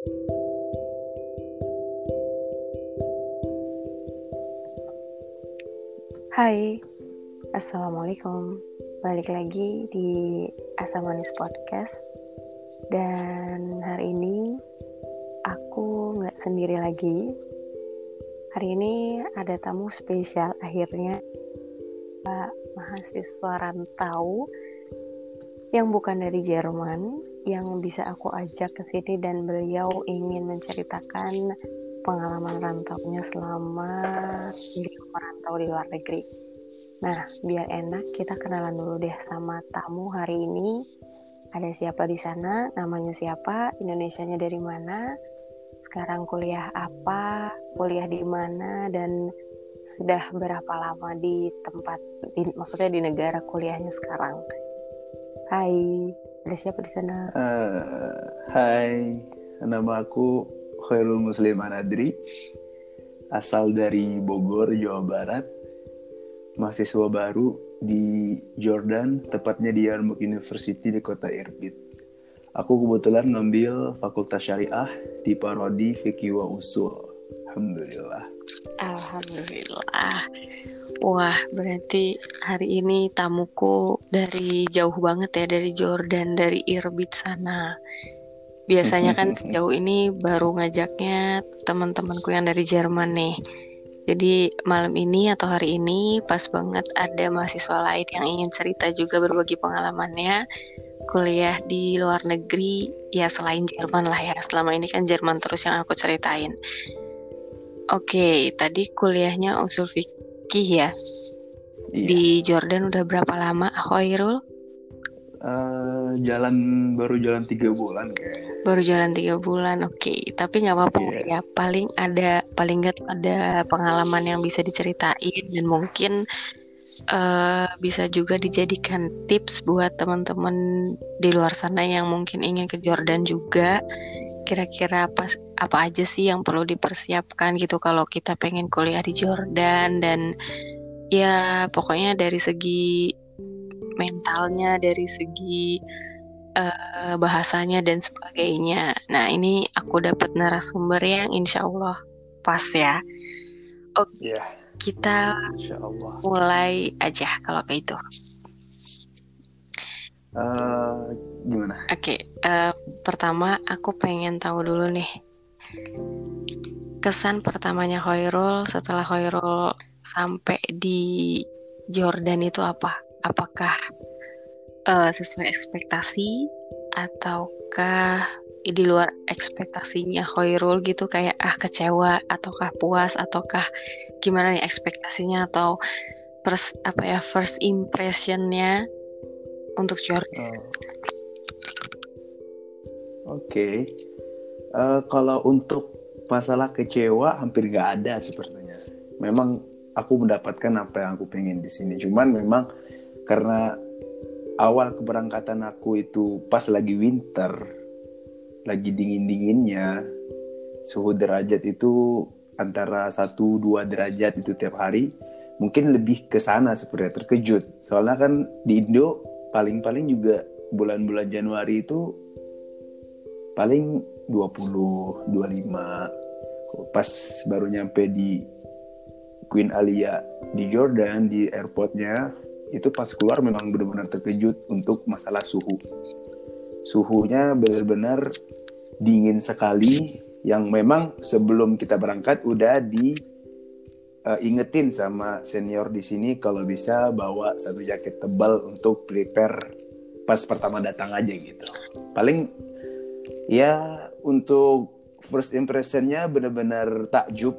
Hai, Assalamualaikum. Balik lagi di Asam Manis Podcast. Dan hari ini aku nggak sendiri lagi. Hari ini ada tamu spesial akhirnya. Pak mahasiswa rantau yang bukan dari Jerman yang bisa aku ajak ke sini dan beliau ingin menceritakan pengalaman rantaunya selama di merantau di luar negeri. Nah, biar enak kita kenalan dulu deh sama tamu hari ini. Ada siapa di sana? Namanya siapa? Indonesianya dari mana? Sekarang kuliah apa? Kuliah di mana? Dan sudah berapa lama di tempat, di, maksudnya di negara kuliahnya sekarang? Hai, ada siapa di sana? Uh, hai, nama aku Khairul Muslim Anadri, asal dari Bogor, Jawa Barat, mahasiswa baru di Jordan, tepatnya di Yarmouk University di kota Irbid. Aku kebetulan ngambil Fakultas Syariah di Parodi Fikih wa Usul. Alhamdulillah. Alhamdulillah. Wah, berarti hari ini tamuku dari jauh banget ya, dari Jordan, dari Irbid sana biasanya kan sejauh ini baru ngajaknya teman-temanku yang dari Jerman nih. Jadi malam ini atau hari ini pas banget ada mahasiswa lain yang ingin cerita juga berbagi pengalamannya kuliah di luar negeri ya selain Jerman lah ya. Selama ini kan Jerman terus yang aku ceritain. Oke, tadi kuliahnya usul fikih ya. Iya. Di Jordan udah berapa lama, Khairul? Uh, jalan baru jalan tiga bulan kayak baru jalan tiga bulan oke okay. tapi nggak apa-apa yeah. ya paling ada paling nggak ada pengalaman yang bisa diceritain dan mungkin uh, bisa juga dijadikan tips buat teman-teman di luar sana yang mungkin ingin ke Jordan juga kira-kira apa apa aja sih yang perlu dipersiapkan gitu kalau kita pengen kuliah di Jordan dan ya pokoknya dari segi mentalnya dari segi uh, bahasanya dan sebagainya. Nah ini aku dapat narasumber yang insya Allah pas ya. Oke, yeah. kita mulai aja kalau kayak itu. Uh, gimana? Oke, okay, uh, eh, pertama aku pengen tahu dulu nih kesan pertamanya Khairul setelah Khairul sampai di Jordan itu apa? apakah uh, sesuai ekspektasi ataukah di luar ekspektasinya Khairul gitu kayak ah kecewa ataukah puas ataukah gimana nih ekspektasinya atau first apa ya first impressionnya untuk Jordan. Oh. Oke, okay. uh, eh, kalau untuk masalah kecewa hampir nggak ada sepertinya. Memang aku mendapatkan apa yang aku pengen di sini. Cuman memang karena awal keberangkatan aku itu pas lagi winter lagi dingin-dinginnya suhu derajat itu antara 1-2 derajat itu tiap hari mungkin lebih ke sana seperti terkejut soalnya kan di Indo paling-paling juga bulan-bulan Januari itu paling 20 25 pas baru nyampe di Queen Alia di Jordan di airportnya itu pas keluar memang benar-benar terkejut untuk masalah suhu. Suhunya benar-benar dingin sekali yang memang sebelum kita berangkat udah di uh, ingetin sama senior di sini kalau bisa bawa satu jaket tebal untuk prepare pas pertama datang aja gitu. Paling ya untuk first impressionnya benar-benar takjub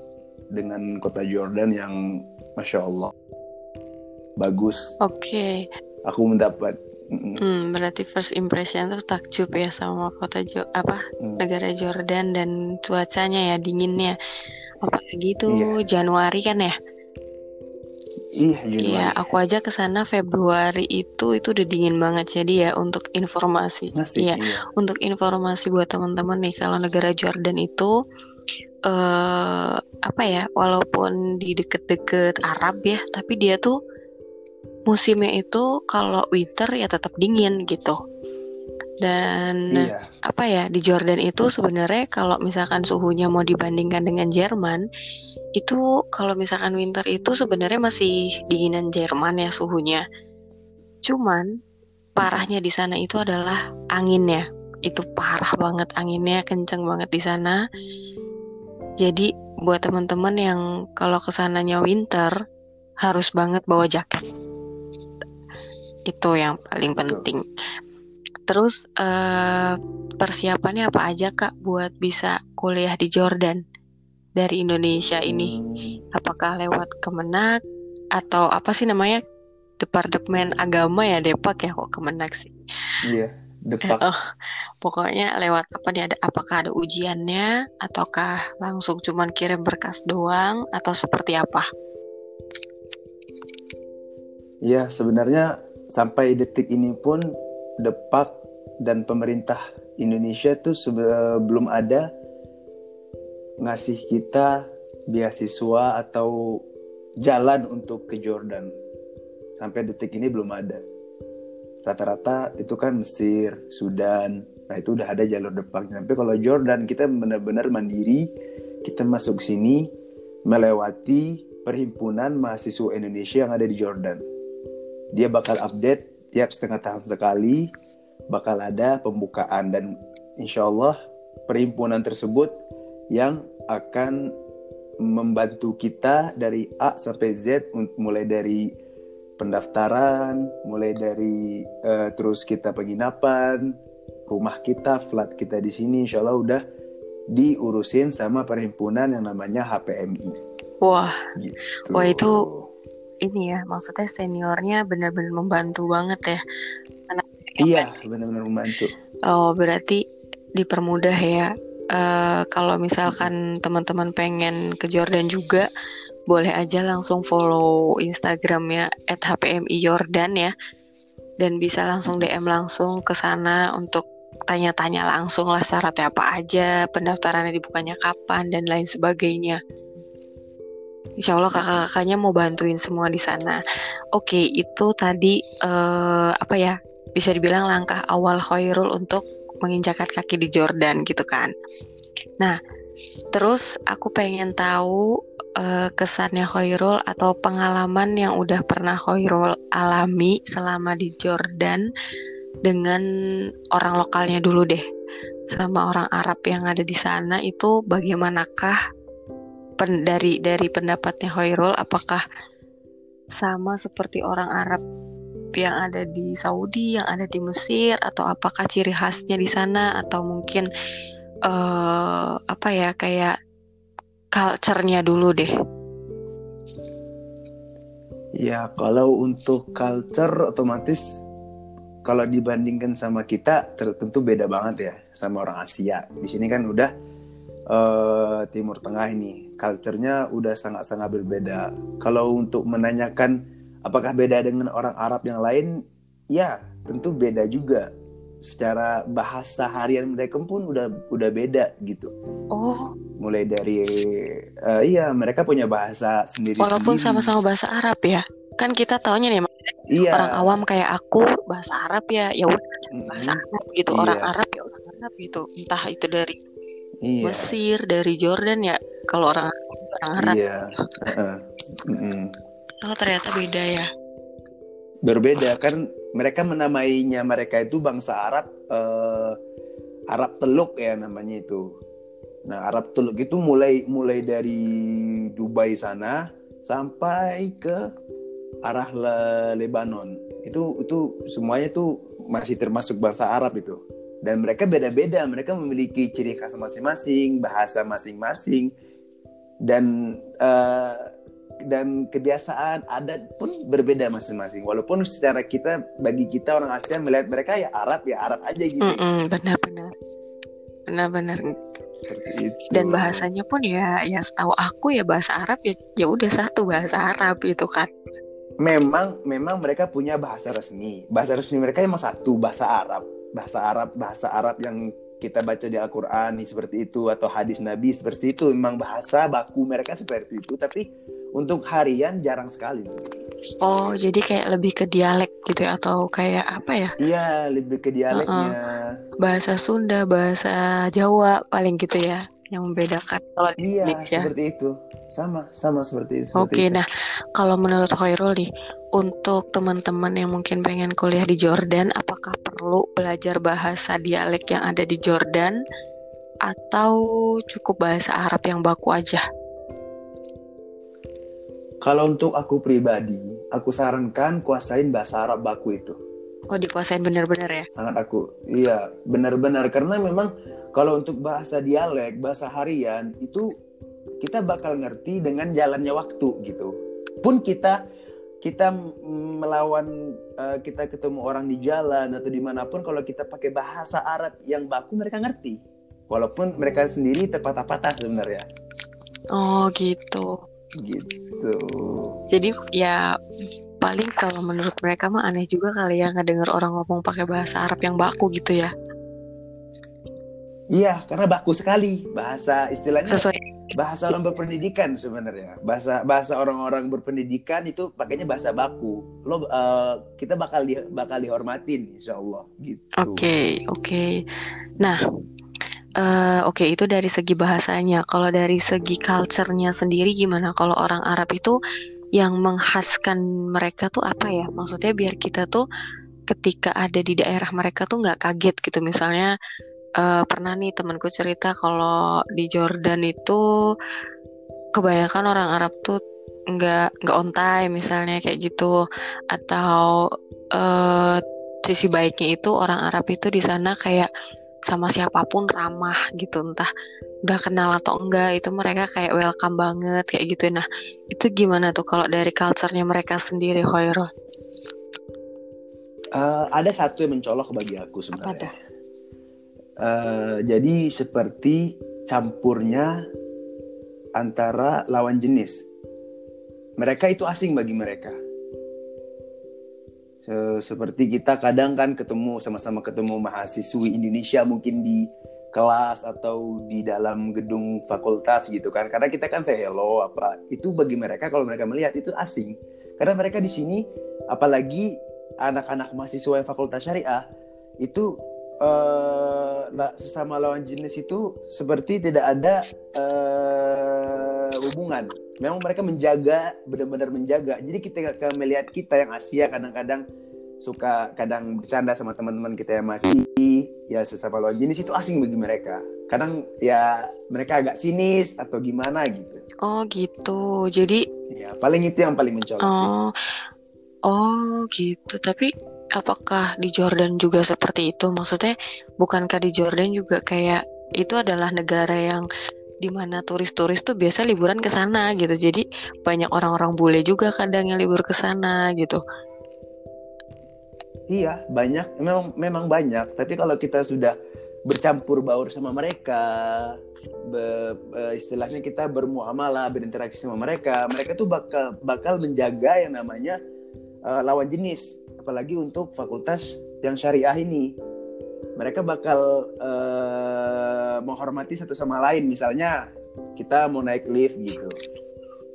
dengan kota Jordan yang masya Allah bagus. Oke. Okay. Aku mendapat. Hmm, berarti first impression tuh takjub ya sama kota jo apa mm. negara Jordan dan cuacanya ya dinginnya. Apalagi itu iya. Januari kan ya? Iya, Januari. Iya, aku aja ke sana Februari itu itu udah dingin banget jadi ya untuk informasi. Masih, iya, iya, untuk informasi buat teman-teman nih kalau negara Jordan itu eh uh, apa ya, walaupun di deket-deket Arab ya, tapi dia tuh musimnya itu kalau winter ya tetap dingin gitu Dan iya. apa ya di Jordan itu sebenarnya kalau misalkan suhunya mau dibandingkan dengan Jerman, itu kalau misalkan winter itu sebenarnya masih dinginan Jerman ya suhunya. Cuman parahnya di sana itu adalah anginnya. Itu parah banget anginnya, kenceng banget di sana. Jadi buat teman-teman yang kalau ke sananya winter harus banget bawa jaket. Itu yang paling penting. Terus uh, persiapannya apa aja kak buat bisa kuliah di Jordan dari Indonesia ini? Apakah lewat Kemenak atau apa sih namanya Departemen Agama ya Depak ya kok Kemenak sih? Iya Depak. Oh, pokoknya lewat apa nih ada apakah ada ujiannya ataukah langsung cuman kirim berkas doang atau seperti apa? Ya sebenarnya sampai detik ini pun Depak dan pemerintah Indonesia tuh sebelum ada ngasih kita beasiswa atau jalan untuk ke Jordan. Sampai detik ini belum ada. Rata-rata itu kan Mesir, Sudan, nah itu udah ada jalur depan. Tapi kalau Jordan kita benar-benar mandiri, kita masuk sini melewati perhimpunan mahasiswa Indonesia yang ada di Jordan. Dia bakal update tiap setengah tahun sekali bakal ada pembukaan dan insya Allah perhimpunan tersebut yang akan membantu kita dari A sampai Z mulai dari pendaftaran, mulai dari uh, terus kita penginapan, rumah kita, flat kita di sini, insya Allah udah diurusin sama perhimpunan yang namanya HPMI. Wah, gitu. wah itu ini ya maksudnya seniornya benar-benar membantu banget ya anak iya benar-benar membantu oh berarti dipermudah ya uh, kalau misalkan teman-teman pengen ke Jordan juga boleh aja langsung follow Instagramnya @hpmi Jordan ya dan bisa langsung DM langsung ke sana untuk tanya-tanya langsung lah syaratnya apa aja pendaftarannya dibukanya kapan dan lain sebagainya. Insya Allah kakak-kakaknya mau bantuin semua di sana. Oke, itu tadi uh, apa ya? Bisa dibilang langkah awal Khairul untuk menginjakan kaki di Jordan gitu kan. Nah, terus aku pengen tahu uh, kesannya Khairul atau pengalaman yang udah pernah Khairul alami selama di Jordan dengan orang lokalnya dulu deh. Sama orang Arab yang ada di sana itu bagaimanakah pen, dari dari pendapatnya Hoirul apakah sama seperti orang Arab yang ada di Saudi, yang ada di Mesir, atau apakah ciri khasnya di sana, atau mungkin uh, apa ya kayak culture-nya dulu deh. Ya, kalau untuk culture otomatis kalau dibandingkan sama kita tentu beda banget ya sama orang Asia. Di sini kan udah uh, Timur Tengah ini. Culture-nya udah sangat-sangat berbeda. Kalau untuk menanyakan apakah beda dengan orang Arab yang lain, ya tentu beda juga. Secara bahasa harian mereka pun udah udah beda gitu. Oh. Mulai dari uh, iya mereka punya bahasa sendiri. Walaupun sama-sama bahasa Arab ya. Kan kita taunya nih iya. orang awam kayak aku bahasa Arab ya ya udah bahasa Arab gitu. Iya. Orang Arab ya orang Arab gitu. Entah itu dari iya. Mesir dari Jordan ya kalau orang orang Arab iya uh, mm. Oh ternyata beda ya. Berbeda kan mereka menamainya mereka itu bangsa Arab uh, Arab Teluk ya namanya itu. Nah Arab Teluk itu mulai mulai dari Dubai sana sampai ke arah Le Lebanon. Itu itu semuanya itu masih termasuk bangsa Arab itu. Dan mereka beda-beda mereka memiliki ciri khas masing-masing bahasa masing-masing. Dan uh, dan kebiasaan adat pun berbeda masing-masing. Walaupun secara kita bagi kita orang Asia melihat mereka ya Arab ya Arab aja gitu. Benar-benar. Benar-benar. Dan bahasanya pun ya ya setahu aku ya bahasa Arab ya ya udah satu bahasa Arab itu kan. Memang memang mereka punya bahasa resmi. Bahasa resmi mereka emang satu bahasa Arab. Bahasa Arab bahasa Arab yang kita baca di Al-Qur'an seperti itu atau hadis Nabi seperti itu. Memang bahasa baku mereka seperti itu tapi untuk harian jarang sekali Oh, jadi kayak lebih ke dialek gitu ya atau kayak apa ya? Iya, lebih ke dialeknya. Bahasa Sunda, bahasa Jawa paling gitu ya yang membedakan kalau di iya, Indonesia. seperti itu. Sama, sama seperti itu. Oke, nah kalau menurut Khairul nih, untuk teman-teman yang mungkin pengen kuliah di Jordan, apakah perlu belajar bahasa dialek yang ada di Jordan atau cukup bahasa Arab yang baku aja? Kalau untuk aku pribadi, aku sarankan kuasain bahasa Arab baku itu. Oh, dikuasain benar-benar ya? Sangat aku, iya benar-benar karena memang kalau untuk bahasa dialek, bahasa harian itu kita bakal ngerti dengan jalannya waktu gitu. Pun kita kita melawan uh, kita ketemu orang di jalan atau di mana pun kalau kita pakai bahasa Arab yang baku mereka ngerti walaupun mereka sendiri terpatah-patah sebenarnya oh gitu gitu. Jadi ya paling kalau menurut mereka mah aneh juga kali ya ngedenger orang ngomong pakai bahasa Arab yang baku gitu ya. Iya karena baku sekali. Bahasa istilahnya sesuai. bahasa orang berpendidikan sebenarnya. Bahasa bahasa orang-orang berpendidikan itu pakainya bahasa baku. Lo uh, kita bakal di, bakal dihormatin insya Allah. Gitu. Oke okay, oke. Okay. nah Uh, Oke, okay, itu dari segi bahasanya. Kalau dari segi culture-nya sendiri gimana? Kalau orang Arab itu yang menghaskan mereka tuh apa ya? Maksudnya biar kita tuh ketika ada di daerah mereka tuh nggak kaget gitu. Misalnya uh, pernah nih temanku cerita kalau di Jordan itu kebanyakan orang Arab tuh nggak nggak on time misalnya kayak gitu atau uh, sisi baiknya itu orang Arab itu di sana kayak sama siapa pun ramah gitu entah udah kenal atau enggak itu mereka kayak welcome banget kayak gitu nah itu gimana tuh kalau dari culture-nya mereka sendiri Khairul? Uh, ada satu yang mencolok bagi aku sebenarnya. Uh, jadi seperti campurnya antara lawan jenis. Mereka itu asing bagi mereka seperti kita kadang kan ketemu sama-sama ketemu mahasiswi Indonesia mungkin di kelas atau di dalam gedung fakultas gitu kan. Karena kita kan saya hello apa. Itu bagi mereka kalau mereka melihat itu asing. Karena mereka di sini apalagi anak-anak mahasiswa yang fakultas syariah itu uh, sesama lawan jenis itu seperti tidak ada uh, hubungan memang mereka menjaga benar-benar menjaga. Jadi kita melihat kita yang Asia kadang-kadang suka kadang bercanda sama teman-teman kita yang masih ya sesama lawan jenis. Itu asing bagi mereka. Kadang ya mereka agak sinis atau gimana gitu. Oh gitu. Jadi ya paling itu yang paling mencolok oh. Sih. oh gitu. Tapi apakah di Jordan juga seperti itu? Maksudnya bukankah di Jordan juga kayak itu adalah negara yang di mana turis-turis tuh biasa liburan ke sana gitu. Jadi banyak orang-orang bule juga kadang yang libur ke sana gitu. Iya, banyak memang memang banyak, tapi kalau kita sudah bercampur baur sama mereka, be, be, istilahnya kita bermuamalah, berinteraksi sama mereka, mereka tuh bakal bakal menjaga yang namanya uh, lawan jenis, apalagi untuk fakultas yang syariah ini mereka bakal uh, menghormati satu sama lain. Misalnya kita mau naik lift gitu.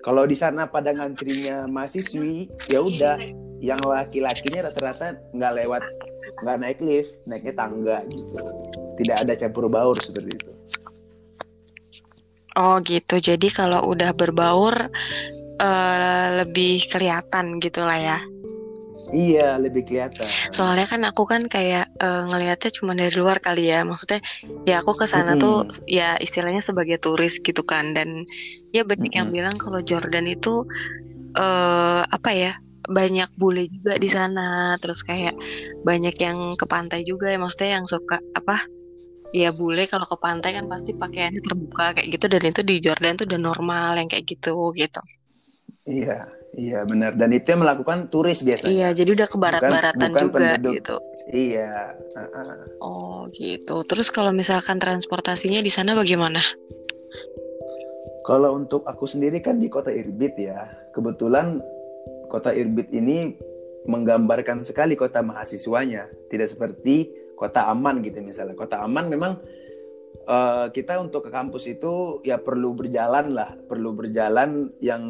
Kalau di sana pada ngantrinya mahasiswi ya udah. Yang laki-lakinya rata-rata nggak lewat nggak naik lift naiknya tangga gitu. Tidak ada campur baur seperti itu. Oh gitu. Jadi kalau udah berbaur uh, lebih kelihatan gitulah ya Iya, lebih kelihatan. Soalnya kan aku kan kayak uh, ngelihatnya cuma dari luar kali ya. Maksudnya ya aku ke sana mm -hmm. tuh ya istilahnya sebagai turis gitu kan dan ya banyak mm -hmm. yang bilang kalau Jordan itu uh, apa ya? banyak bule juga di sana terus kayak banyak yang ke pantai juga ya maksudnya yang suka apa ya bule kalau ke pantai kan pasti pakaiannya terbuka kayak gitu dan itu di Jordan tuh udah normal yang kayak gitu gitu iya Iya benar dan itu yang melakukan turis biasanya. Iya jadi udah ke barat-baratan juga penduduk. gitu. Iya. Uh -uh. Oh gitu. Terus kalau misalkan transportasinya di sana bagaimana? Kalau untuk aku sendiri kan di kota Irbit ya. Kebetulan kota Irbit ini menggambarkan sekali kota mahasiswanya. Tidak seperti kota aman gitu misalnya. Kota aman memang uh, kita untuk ke kampus itu ya perlu berjalan lah, perlu berjalan yang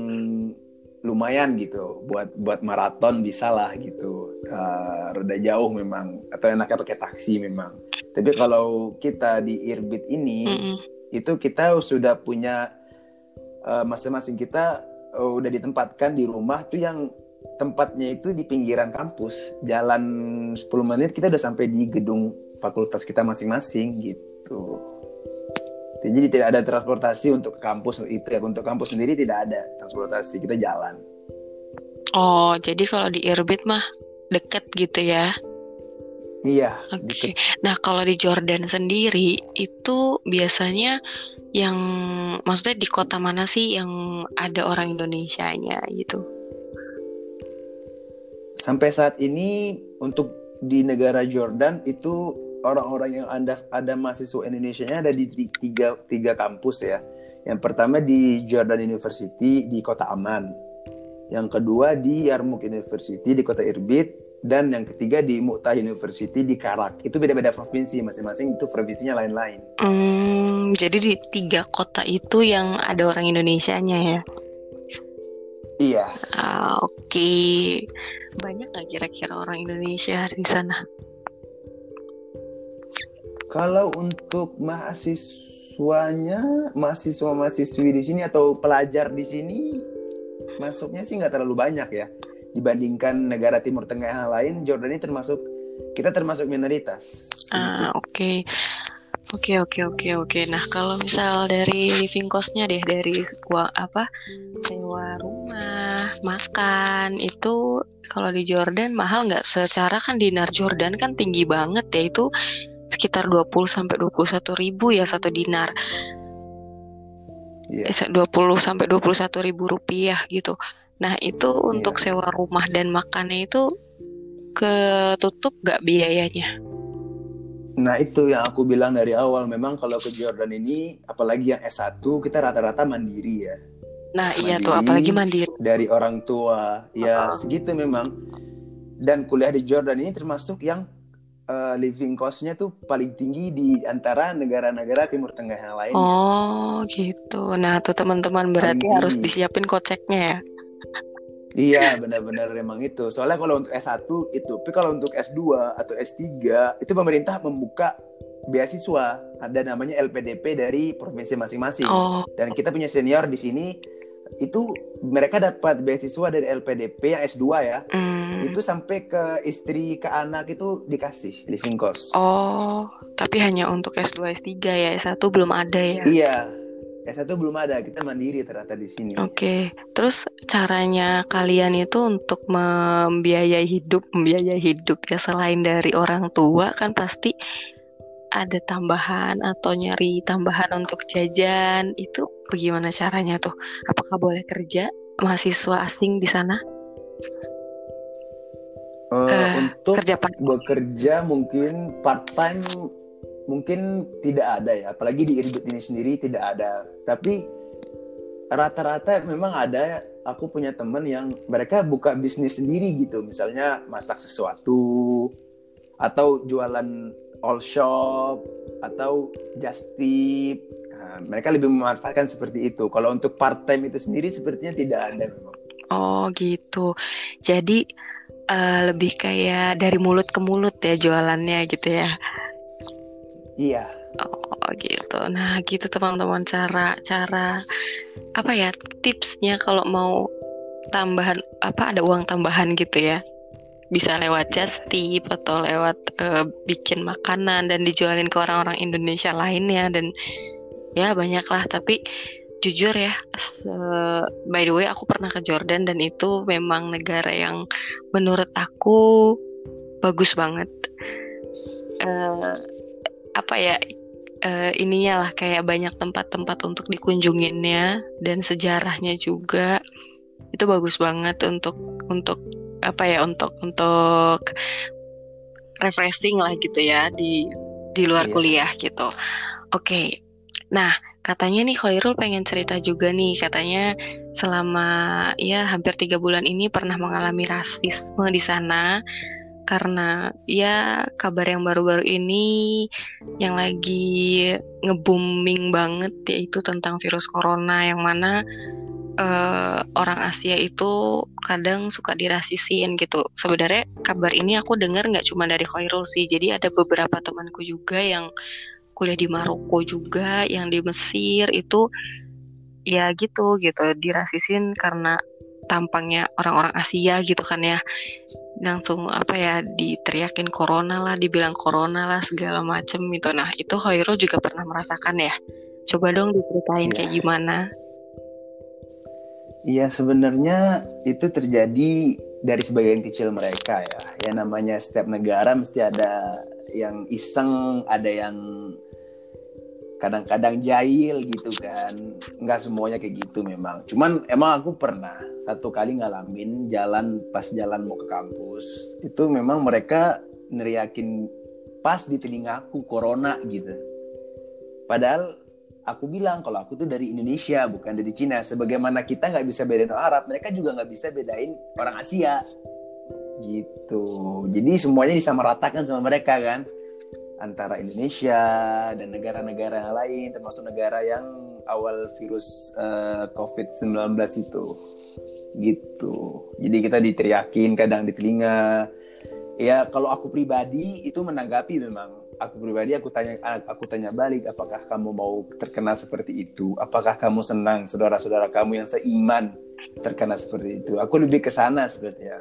lumayan gitu. Buat buat maraton bisa lah gitu. Uh, rada jauh memang. Atau enaknya pakai taksi memang. Tapi kalau kita di Irbit ini mm -mm. itu kita sudah punya uh, masing-masing kita uh, udah ditempatkan di rumah tuh yang tempatnya itu di pinggiran kampus. Jalan 10 menit kita udah sampai di gedung fakultas kita masing-masing gitu jadi tidak ada transportasi untuk ke kampus itu ya. Untuk kampus sendiri tidak ada transportasi, kita jalan. Oh, jadi kalau di Irbit mah deket gitu ya? Iya. Oke. Okay. Nah, kalau di Jordan sendiri itu biasanya yang maksudnya di kota mana sih yang ada orang Indonesia-nya gitu? Sampai saat ini untuk di negara Jordan itu orang-orang yang anda ada mahasiswa Indonesia-nya ada di tiga tiga kampus ya. Yang pertama di Jordan University di Kota Aman. Yang kedua di Yarmouk University di Kota Irbit dan yang ketiga di Mu'tah University di Karak. Itu beda-beda provinsi masing-masing itu provinsinya lain-lain. Hmm, jadi di tiga kota itu yang ada orang Indonesia-nya ya. Iya. Uh, Oke, okay. banyak nggak kira-kira orang Indonesia di sana? Kalau untuk mahasiswanya, mahasiswa-mahasiswi di sini atau pelajar di sini, masuknya sih nggak terlalu banyak ya. Dibandingkan negara Timur Tengah yang lain, Jordan ini termasuk kita termasuk minoritas. Ah, oke. Oke oke oke oke. Nah kalau misal dari living costnya deh dari uang apa sewa rumah, makan itu kalau di Jordan mahal nggak? Secara kan dinar Jordan kan tinggi banget ya itu sekitar 20 sampai 21 ribu ya satu dinar. Yeah. 20 sampai 21 ribu rupiah gitu. Nah itu untuk yeah. sewa rumah dan makannya itu ketutup gak biayanya? Nah itu yang aku bilang dari awal memang kalau ke Jordan ini apalagi yang S1 kita rata-rata mandiri ya. Nah mandiri, iya tuh apalagi mandiri. Dari orang tua ya uh -huh. segitu memang. Dan kuliah di Jordan ini termasuk yang uh, living cost-nya tuh paling tinggi di antara negara-negara Timur Tengah yang lain. Oh, gitu. Nah, tuh teman-teman berarti harus disiapin koceknya ya. Iya, benar-benar memang itu. Soalnya kalau untuk S1 itu, tapi kalau untuk S2 atau S3 itu pemerintah membuka beasiswa. Ada namanya LPDP dari provinsi masing-masing. Oh. Dan kita punya senior di sini itu mereka dapat beasiswa dari LPDP yang S2 ya. Mm. Itu sampai ke istri ke anak itu dikasih living cost. Oh, tapi hanya untuk S2 S3 ya. S1 belum ada ya. Iya. S1 belum ada, kita mandiri ternyata di sini. Oke. Okay. Terus caranya kalian itu untuk membiayai hidup, membiayai hidup ya selain dari orang tua kan pasti ada tambahan atau nyari tambahan untuk jajan itu bagaimana caranya tuh? Apakah boleh kerja mahasiswa asing di sana? Uh, untuk kerja part bekerja mungkin part time mungkin tidak ada ya, apalagi di Irbit ini sendiri tidak ada. Tapi rata-rata memang ada. Aku punya teman yang mereka buka bisnis sendiri gitu, misalnya masak sesuatu atau jualan all shop atau just tip. Nah, mereka lebih memanfaatkan seperti itu. Kalau untuk part time itu sendiri sepertinya tidak ada Oh gitu. Jadi uh, lebih kayak dari mulut ke mulut ya jualannya gitu ya. Iya. Oh gitu. Nah gitu teman-teman cara cara apa ya tipsnya kalau mau tambahan apa ada uang tambahan gitu ya bisa lewat just tip atau lewat uh, bikin makanan dan dijualin ke orang-orang Indonesia lainnya. Dan ya banyak lah tapi jujur ya uh, by the way aku pernah ke Jordan dan itu memang negara yang menurut aku bagus banget. Uh, apa ya uh, ininya lah kayak banyak tempat-tempat untuk dikunjunginnya dan sejarahnya juga. Itu bagus banget untuk untuk apa ya untuk untuk refreshing lah gitu ya di di luar iya. kuliah gitu. Oke. Okay. Nah, katanya nih Khairul pengen cerita juga nih katanya selama ya hampir tiga bulan ini pernah mengalami rasisme di sana karena ya kabar yang baru-baru ini yang lagi nge-booming banget yaitu tentang virus corona yang mana uh, orang Asia itu kadang suka dirasisin gitu. Sebenarnya kabar ini aku dengar nggak cuma dari Khairul sih. Jadi ada beberapa temanku juga yang kuliah di Maroko juga, yang di Mesir itu ya gitu gitu dirasisin karena tampangnya orang-orang Asia gitu kan ya langsung apa ya diteriakin corona lah dibilang corona lah segala macem gitu nah itu Hoiro juga pernah merasakan ya coba dong diceritain ya. kayak iya. gimana Iya sebenarnya itu terjadi dari sebagian kecil mereka ya. Ya namanya setiap negara mesti ada yang iseng, ada yang kadang-kadang jahil gitu kan. Nggak semuanya kayak gitu memang. Cuman emang aku pernah satu kali ngalamin jalan pas jalan mau ke kampus itu memang mereka neriakin pas di telingaku corona gitu. Padahal aku bilang kalau aku tuh dari Indonesia bukan dari Cina. Sebagaimana kita nggak bisa bedain orang Arab mereka juga nggak bisa bedain orang Asia. Gitu. Jadi semuanya disamaratakan sama mereka kan antara Indonesia dan negara-negara lain termasuk negara yang awal virus uh, eh, COVID-19 itu. Gitu. Jadi kita diteriakin kadang di telinga. Ya kalau aku pribadi itu menanggapi memang. Aku pribadi aku tanya aku tanya balik apakah kamu mau terkena seperti itu? Apakah kamu senang saudara-saudara kamu yang seiman terkena seperti itu? Aku lebih ke sana sebenarnya.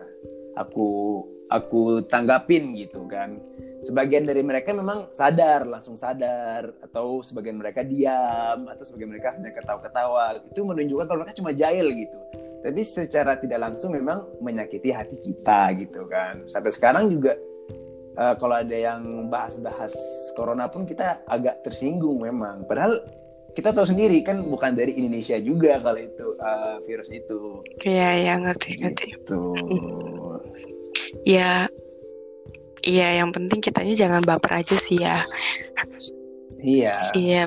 Aku aku tanggapin gitu kan sebagian dari mereka memang sadar langsung sadar atau sebagian mereka diam atau sebagian mereka hanya ketawa-ketawa itu menunjukkan kalau mereka cuma jahil gitu tapi secara tidak langsung memang menyakiti hati kita gitu kan sampai sekarang juga uh, kalau ada yang bahas-bahas corona pun kita agak tersinggung memang padahal kita tahu sendiri kan bukan dari Indonesia juga kalau itu uh, virus itu. Iya, ya ngerti ngerti. Gitu. Ya Iya, yang penting kitanya jangan baper aja sih ya. Iya. Iya,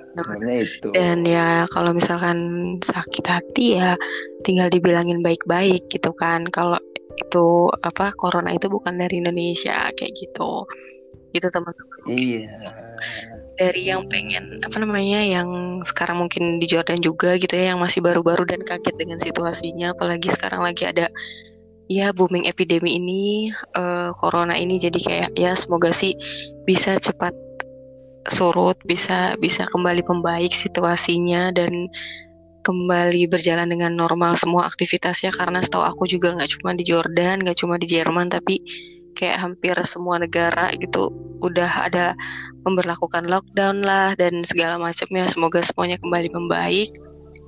itu. Dan ya kalau misalkan sakit hati ya tinggal dibilangin baik-baik gitu kan. Kalau itu apa corona itu bukan dari Indonesia kayak gitu. Itu teman-teman. Iya. Dari yang pengen apa namanya yang sekarang mungkin di Jordan juga gitu ya yang masih baru-baru dan kaget dengan situasinya apalagi sekarang lagi ada ya booming epidemi ini uh, corona ini jadi kayak ya semoga sih bisa cepat surut bisa bisa kembali membaik situasinya dan kembali berjalan dengan normal semua aktivitasnya. Karena setahu aku juga nggak cuma di Jordan nggak cuma di Jerman tapi kayak hampir semua negara gitu udah ada memperlakukan lockdown lah dan segala macamnya. Semoga semuanya kembali membaik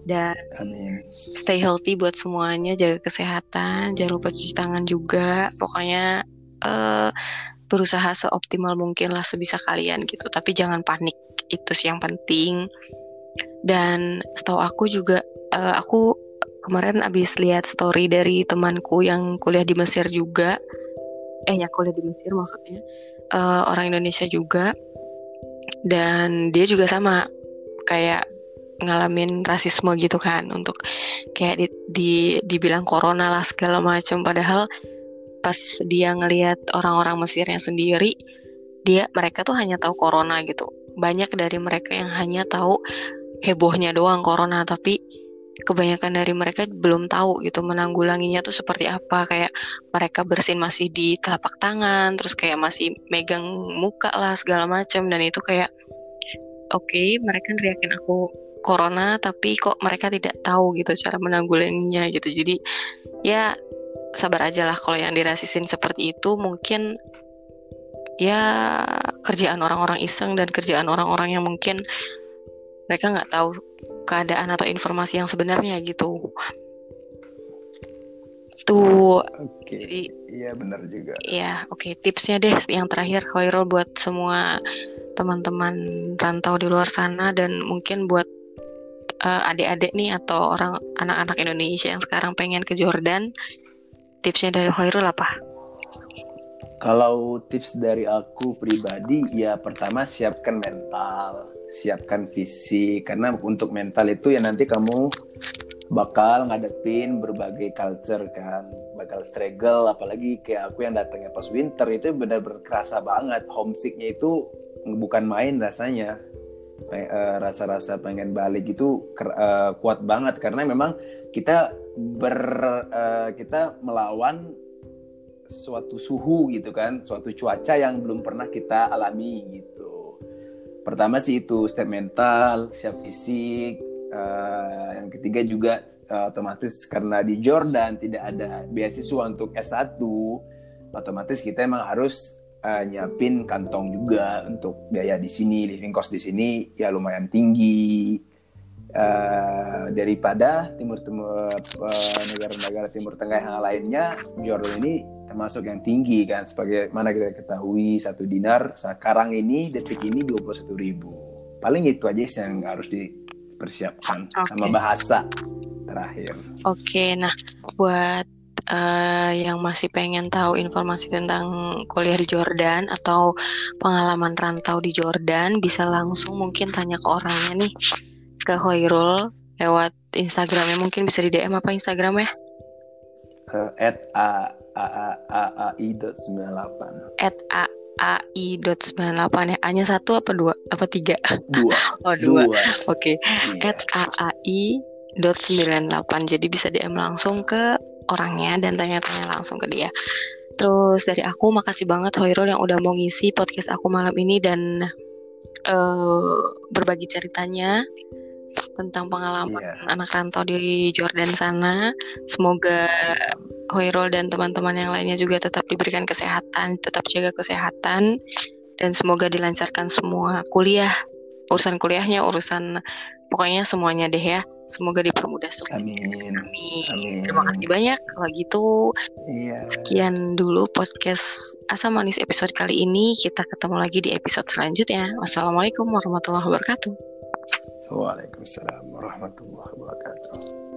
dan Amin. stay healthy buat semuanya jaga kesehatan jangan lupa cuci tangan juga. Pokoknya uh, berusaha seoptimal mungkin lah sebisa kalian gitu. Tapi jangan panik itu sih yang penting. Dan setahu aku juga uh, aku kemarin abis lihat story dari temanku yang kuliah di Mesir juga. Eh ya kuliah di Mesir maksudnya. Uh, orang Indonesia juga. Dan dia juga sama. Kayak ngalamin rasisme gitu kan untuk kayak di, di dibilang corona lah segala macam. Padahal pas dia ngelihat orang-orang Mesirnya sendiri dia mereka tuh hanya tahu corona gitu. Banyak dari mereka yang hanya tahu hebohnya doang corona tapi kebanyakan dari mereka belum tahu gitu menanggulanginya tuh seperti apa. Kayak mereka bersin masih di telapak tangan terus kayak masih megang muka lah segala macam. Dan itu kayak oke okay, mereka teriakin aku corona tapi kok mereka tidak tahu gitu cara menanggulanginya gitu jadi ya sabar aja lah kalau yang dirasisin seperti itu mungkin ya kerjaan orang-orang iseng dan kerjaan orang-orang yang mungkin mereka nggak tahu keadaan atau informasi yang sebenarnya gitu tuh okay. jadi iya benar juga ya oke okay. tipsnya deh yang terakhir Khairul buat semua teman-teman rantau di luar sana dan mungkin buat uh, adik-adik nih atau orang anak-anak Indonesia yang sekarang pengen ke Jordan, tipsnya dari Khairul apa? Kalau tips dari aku pribadi ya pertama siapkan mental, siapkan fisik. Karena untuk mental itu ya nanti kamu bakal ngadepin berbagai culture kan, bakal struggle apalagi kayak aku yang datangnya pas winter itu benar-benar kerasa banget. Homesicknya itu bukan main rasanya rasa-rasa pengen balik itu uh, kuat banget karena memang kita ber uh, kita melawan suatu suhu gitu kan, suatu cuaca yang belum pernah kita alami gitu. Pertama sih itu step mental, siap fisik. Yang ketiga juga otomatis karena di Jordan tidak ada beasiswa untuk S1, otomatis kita emang harus uh, nyiapin kantong juga untuk biaya di sini, living cost di sini ya lumayan tinggi uh, daripada timur timur uh, negara-negara timur tengah yang lainnya Jordan ini termasuk yang tinggi kan sebagai mana kita ketahui satu dinar sekarang ini detik ini dua puluh satu ribu paling itu aja yang harus dipersiapkan okay. sama bahasa terakhir. Oke, okay, nah buat uh, yang masih pengen tahu informasi tentang kuliah di Jordan atau pengalaman rantau di Jordan bisa langsung mungkin tanya ke orangnya nih ke Hoirul lewat Instagramnya mungkin bisa di DM apa Instagramnya? Uh, at a a a a a i dot sembilan delapan. At a a i dot sembilan delapan ya. A-nya satu apa dua? Apa tiga? Dua. oh dua. Oke. Okay. Yeah. At a a i dot sembilan delapan. Jadi bisa DM langsung ke orangnya dan tanya-tanya langsung ke dia. Terus dari aku makasih banget Hoirul yang udah mau ngisi podcast aku malam ini dan uh, berbagi ceritanya tentang pengalaman yeah. anak rantau di Jordan sana. Semoga Hoirul dan teman-teman yang lainnya juga tetap diberikan kesehatan, tetap jaga kesehatan, dan semoga dilancarkan semua kuliah, urusan kuliahnya, urusan pokoknya semuanya deh ya. Semoga dipermudah semua. Amin. Amin. Amin. Terima kasih banyak. Kalau gitu, iya. sekian dulu podcast Asam Manis episode kali ini. Kita ketemu lagi di episode selanjutnya. Wassalamualaikum warahmatullahi wabarakatuh. Waalaikumsalam warahmatullahi wabarakatuh.